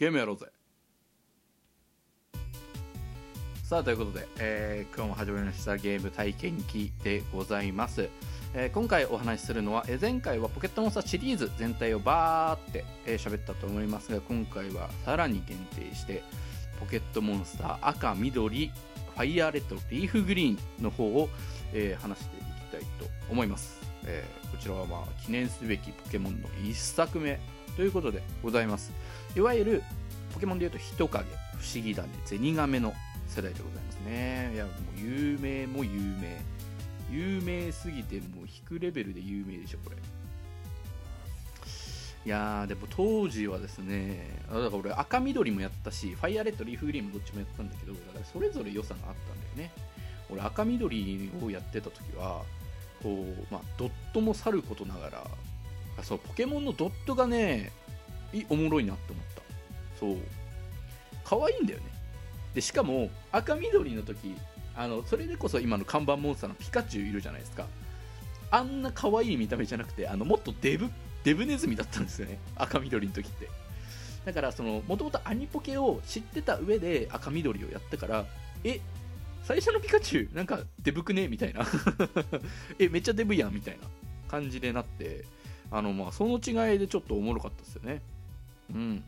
ゲームやろうぜ。さあということで、えー今日も始まりましたゲーム体験記でございます、えー今回お話しするのは、えー前回はポケットモンスターシリーズ全体をバーってえー喋、ったと思いますが今回はさらに限定してポケットモンスター赤緑ファイヤーレッドリーフグリーンの方を、えー話していきたいと思います、えこちらはまあ記念すべきポケモンの1作目ということでございます。いわゆるポケモンでいうとヒトカゲ。フシギダネ。ゼニガメの世代でございますね。いやもう有名も有名。有名すぎてもう引くレベルで有名でしょこれ。いやーでも当時はですねだから俺赤緑もやったしファイアレッドリーフグリーンもどっちもやったんだけどだからそれぞれ良さがあったんだよね。俺赤緑をやってた時はこう、まあ、ドットもさることながらあそうポケモンのドットがねおもろいなって思った。そう。可愛いんだよね。でしかも赤緑の時あのそれでこそ今の看板モンスターのピカチュウいるじゃないですか。あんな可愛い見た目じゃなくてあのもっとデブデブネズミだったんですよね。赤緑の時って。だからそのもともとアニポケを知ってた上で赤緑をやったからえ最初のピカチュウなんかデブくね？みたいな。えめっちゃデブやんみたいな感じでなって。あのまあその違いでちょっとおもろかったですよね。うん。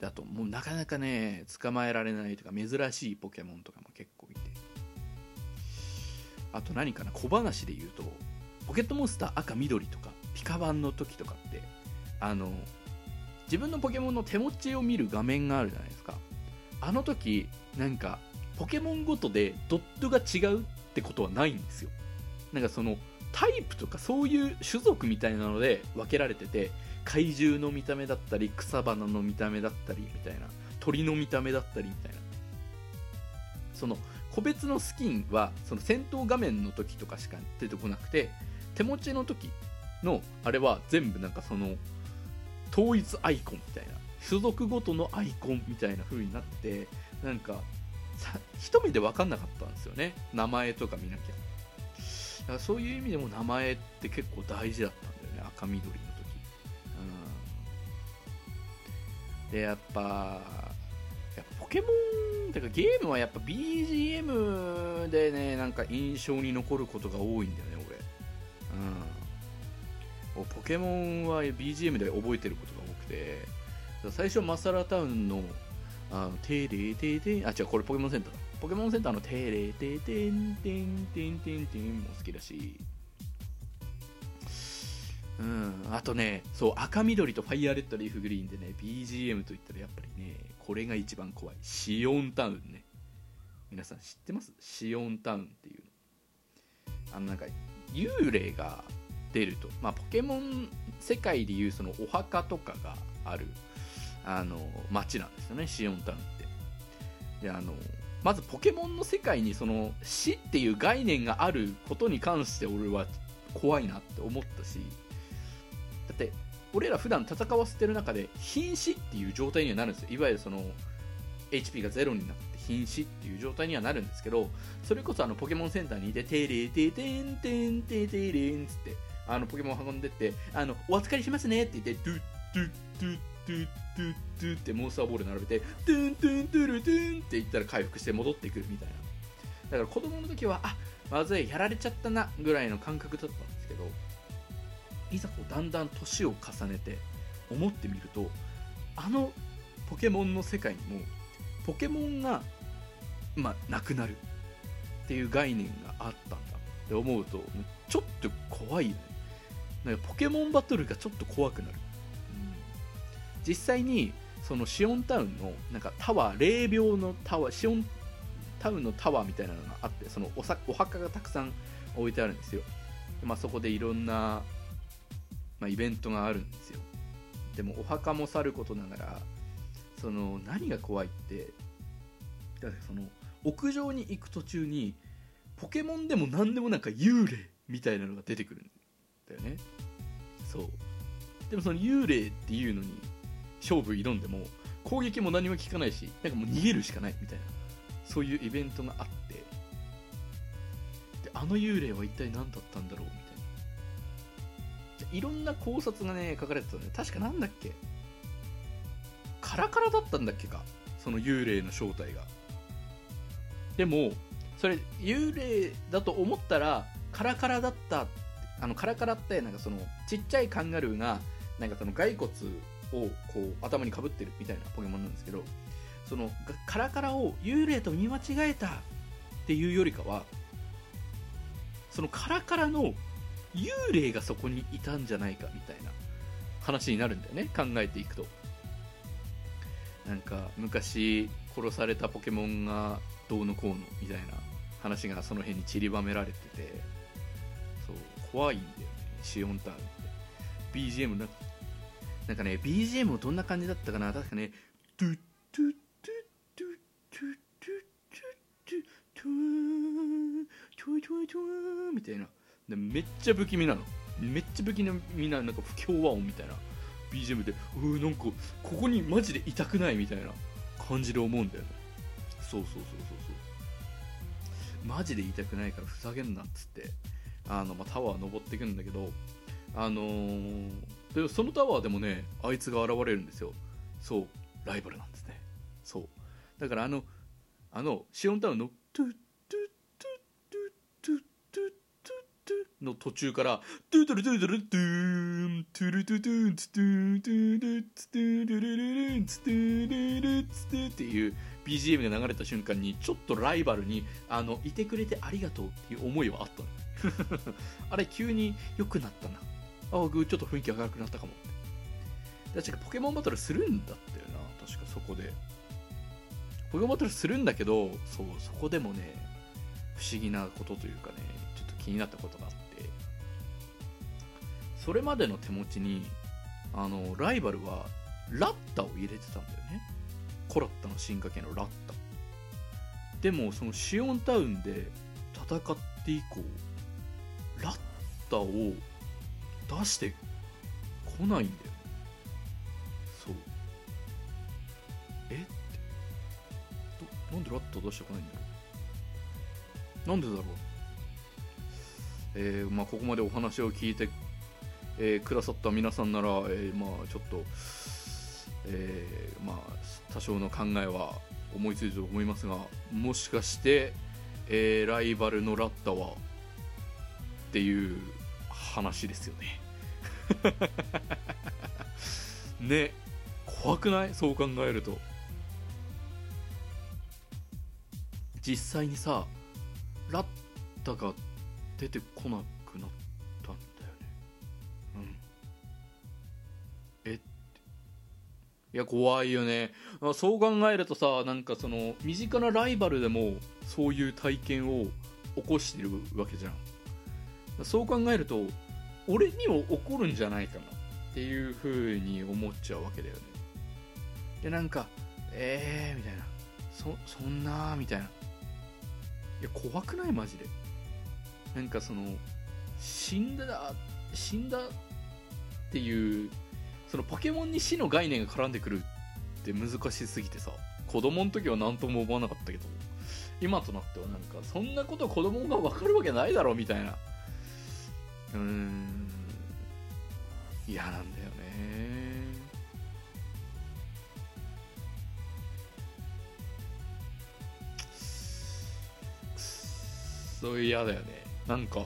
であともうなかなかね捕まえられないとか珍しいポケモンとかも結構いて。あと何かな小話で言うとポケットモンスター赤緑とかピカ版の時とかってあの自分のポケモンの手持ちを見る画面があるじゃないですか。あの時なんかポケモンごとでドットが違うってことはないんですよ。なんかそのタイプとかそういう種族みたいなので分けられてて怪獣の見た目だったり草花の見た目だったりみたいな。鳥の見た目だったりみたいな。その個別のスキンはその戦闘画面の時とかしか出てこなくて手持ちの時のあれは全部なんかその統一アイコンみたいな。種族ごとのアイコンみたいな風になってなんか一目で分かんなかったんですよね。名前とか見なきゃ。からそういう意味でも名前って結構大事だったんだよね。赤緑の時。うん。でやっぱやポケモンてかゲームはやっぱ BGM でねなんか印象に残ることが多いんだよね俺。うん。ポケモンは BGM で覚えてることが多くて。最初マサラタウンのあのテレテテンあ違うこれポケモンセンターだ。ポケモンセンターのテレテテンテンテンテンテンも好きだし。うんあとねそう赤緑とファイヤーレッドリーフグリーンでね BGM といったらやっぱりねこれが一番怖い。シオンタウンね。皆さん知ってます？シオンタウンっていうあのなんか幽霊が出ると、まあ、ポケモン世界でいうそのお墓とかがあるあの街なんですよねシオンタウンって。であのまずポケモンの世界にその死っていう概念があることに関して俺は怖いなって思ったしだって俺ら普段戦わせてる中で瀕死っていう状態にはなるんですよ。いわゆるその HP がゼロになって瀕死っていう状態にはなるんですけどそれこそあのポケモンセンターにいてテレテテンテンテテレンつってあのポケモン運んでってあのお預かりしますねって言ってドゥッドゥッドゥッドゥッドゥッドゥってモンスターボール並べてトゥントゥントゥルトゥンって言ったら回復して戻ってくるみたいな。だから子供の時はあまずいやられちゃったなぐらいの感覚だったんですけどいざこうだんだん年を重ねて思ってみるとあのポケモンの世界にもポケモンが、まあ、なくなるっていう概念があったんだ。って思うとちょっと怖いよね。なんかポケモンバトルがちょっと怖くなる、実際にそのシオンタウンのなんかタワー霊廟のタワーシオンタウンのタワーみたいなのがあってそのお墓がたくさん置いてあるんですよ。まあ、そこでいろんな、まあ、イベントがあるんですよ。でもお墓もさることながらその何が怖いってだからその屋上に行く途中にポケモンでも何でもなんか幽霊みたいなのが出てくるんだよね。そう。でもその幽霊っていうのに勝負挑んでも攻撃も何も効かないしなんかもう逃げるしかないみたいなそういうイベントがあってであの幽霊は一体何だったんだろうみたいな。いろんな考察がね書かれてたので確かなんだっけ？カラカラだったんだっけか？その幽霊の正体が。でもそれ幽霊だと思ったらカラカラだったあのカラカラってなんかそのちっちゃいカンガルーがなんかその骸骨をこう頭にかぶってるみたいなポケモンなんですけどそのカラカラを幽霊と見間違えたっていうよりかはそのカラカラの幽霊がそこにいたんじゃないかみたいな話になるんだよね考えていくと。なんか昔殺されたポケモンがどうのこうのみたいな話がその辺に散りばめられててそう怖いんだよねシオンタウンって。BGM ななんかね BGM もどんな感じだったかな。確かねトゥットゥットゥットゥットゥットゥットゥットゥートゥートゥートゥーみたいなでめっちゃ不気味なのめっちゃ不気味ななんか不協和音みたいな BGM でうーなんかここにマジでいたくないみたいな感じで思うんだよねそうそうそうそうそうマジでいたくないからふざけんなっつってあの、まあ、タワー登っていくんだけどあのー、でそのタワーでもねあいつが現れるんですよ。そうライバルなんですね。そう。だからあのあのシオンタウンのトゥットゥットゥットゥットゥットゥットゥトゥの途中からトゥトゥルトゥトゥルトゥントゥルトゥトゥンツトゥトゥルツトゥルルルルンツトゥルルツトゥっていう BGM が流れた瞬間にちょっとライバルにあのいてくれてありがとうっていう思いはあったあれ急に良くなったなあちょっと雰囲気明るくなったかも。って確かポケモンバトルするんだったよな。確かそこで。ポケモンバトルするんだけどそうそこでもね不思議なことというかねちょっと気になったことがあって。それまでの手持ちにあのライバルはラッタを入れてたんだよね。コラッタの進化系のラッタ。でもそのシオンタウンで戦って以降ラッタを出してこないんだよ。そう。え？ってどなんでラッタ出してこないんだろう？なんでだろう？えー、まあここまでお話を聞いて、えー、くださった皆さんなら、えー、まあちょっとえー、まあ多少の考えは思いついてると思いますがもしかして、えー、ライバルのラッタは？っていう話ですよね ね怖くない？そう考えると。実際にさラッタが出てこなくなったんだよね。うん。えいや怖いよね。そう考えるとさなんかその身近なライバルでもそういう体験を起こしてるわけじゃん。そう考えると俺にも起こるんじゃないかなっていう風に思っちゃうわけだよね。でなんかえーみたいな。そそんなみたいな。いや怖くない？マジで。なんかその死んだ死んだっていうそのポケモンに死の概念が絡んでくるって難しすぎてさ。子供の時は何とも思わなかったけど。今となってはなんかそんなこと子供が分かるわけないだろみたいな。うーん。嫌なんだよね。くっそ嫌だよね。なんか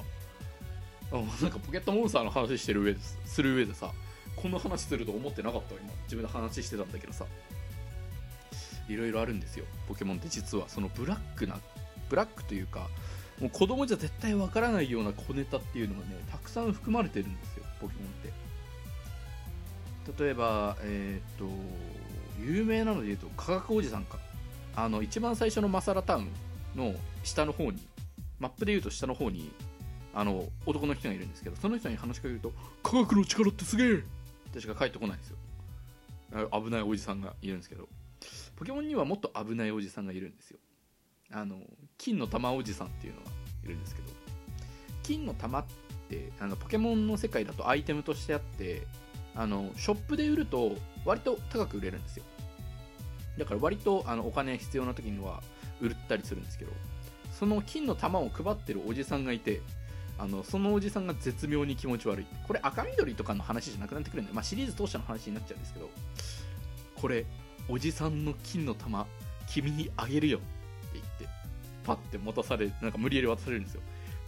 なんかポケットモンスターの話してる上でする上でさこんな話すると思ってなかった今。自分で話してたんだけどさ。いろいろあるんですよポケモンって実は。そのブラックなブラックというかもう子供じゃ絶対わからないような小ネタっていうのがねたくさん含まれてるんですよポケモンって。例えばえっ、と有名なので言うと科学おじさんか。あの一番最初のマサラタウンの下の方にマップで言うと下の方にあの男の人がいるんですけどその人に話しかけると「科学の力ってすげえ!」ってしか帰ってこないんですよ。危ないおじさんがいるんですけど。ポケモンにはもっと危ないおじさんがいるんですよ。あの金の玉おじさんっていうのがいるんですけど金の玉ってあのポケモンの世界だとアイテムとしてあってあのショップで売ると割と高く売れるんですよ。だから割とあのお金必要な時には売ったりするんですけどその金の玉を配ってるおじさんがいてあのそのおじさんが絶妙に気持ち悪い。これ赤緑とかの話じゃなくなってくるんで、まあ、シリーズ当初の話になっちゃうんですけどこれおじさんの金の玉君にあげるよ。パッて持たされなんか無理やり渡されるんですよ。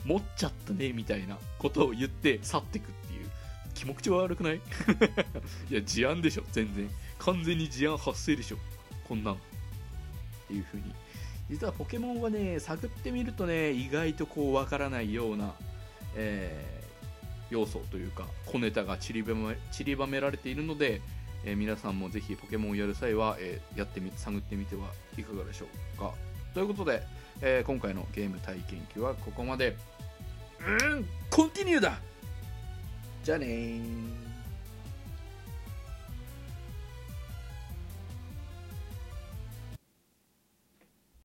持っちゃったねみたいなことを言って去ってくっていう。気持ち悪くない？いや事案でしょ全然。完全に事案発生でしょ。こんなん。っていう風に。実はポケモンはね探ってみるとね意外とこうわからないような、えー要素というか小ネタが散りばめ散りばめられているので、えー皆さんもぜひポケモンをやる際は、えーやってみ探ってみてはいかがでしょうか。ということで、えー今回のゲーム体験記はここまで。うんコンティニューだ。じゃあねー。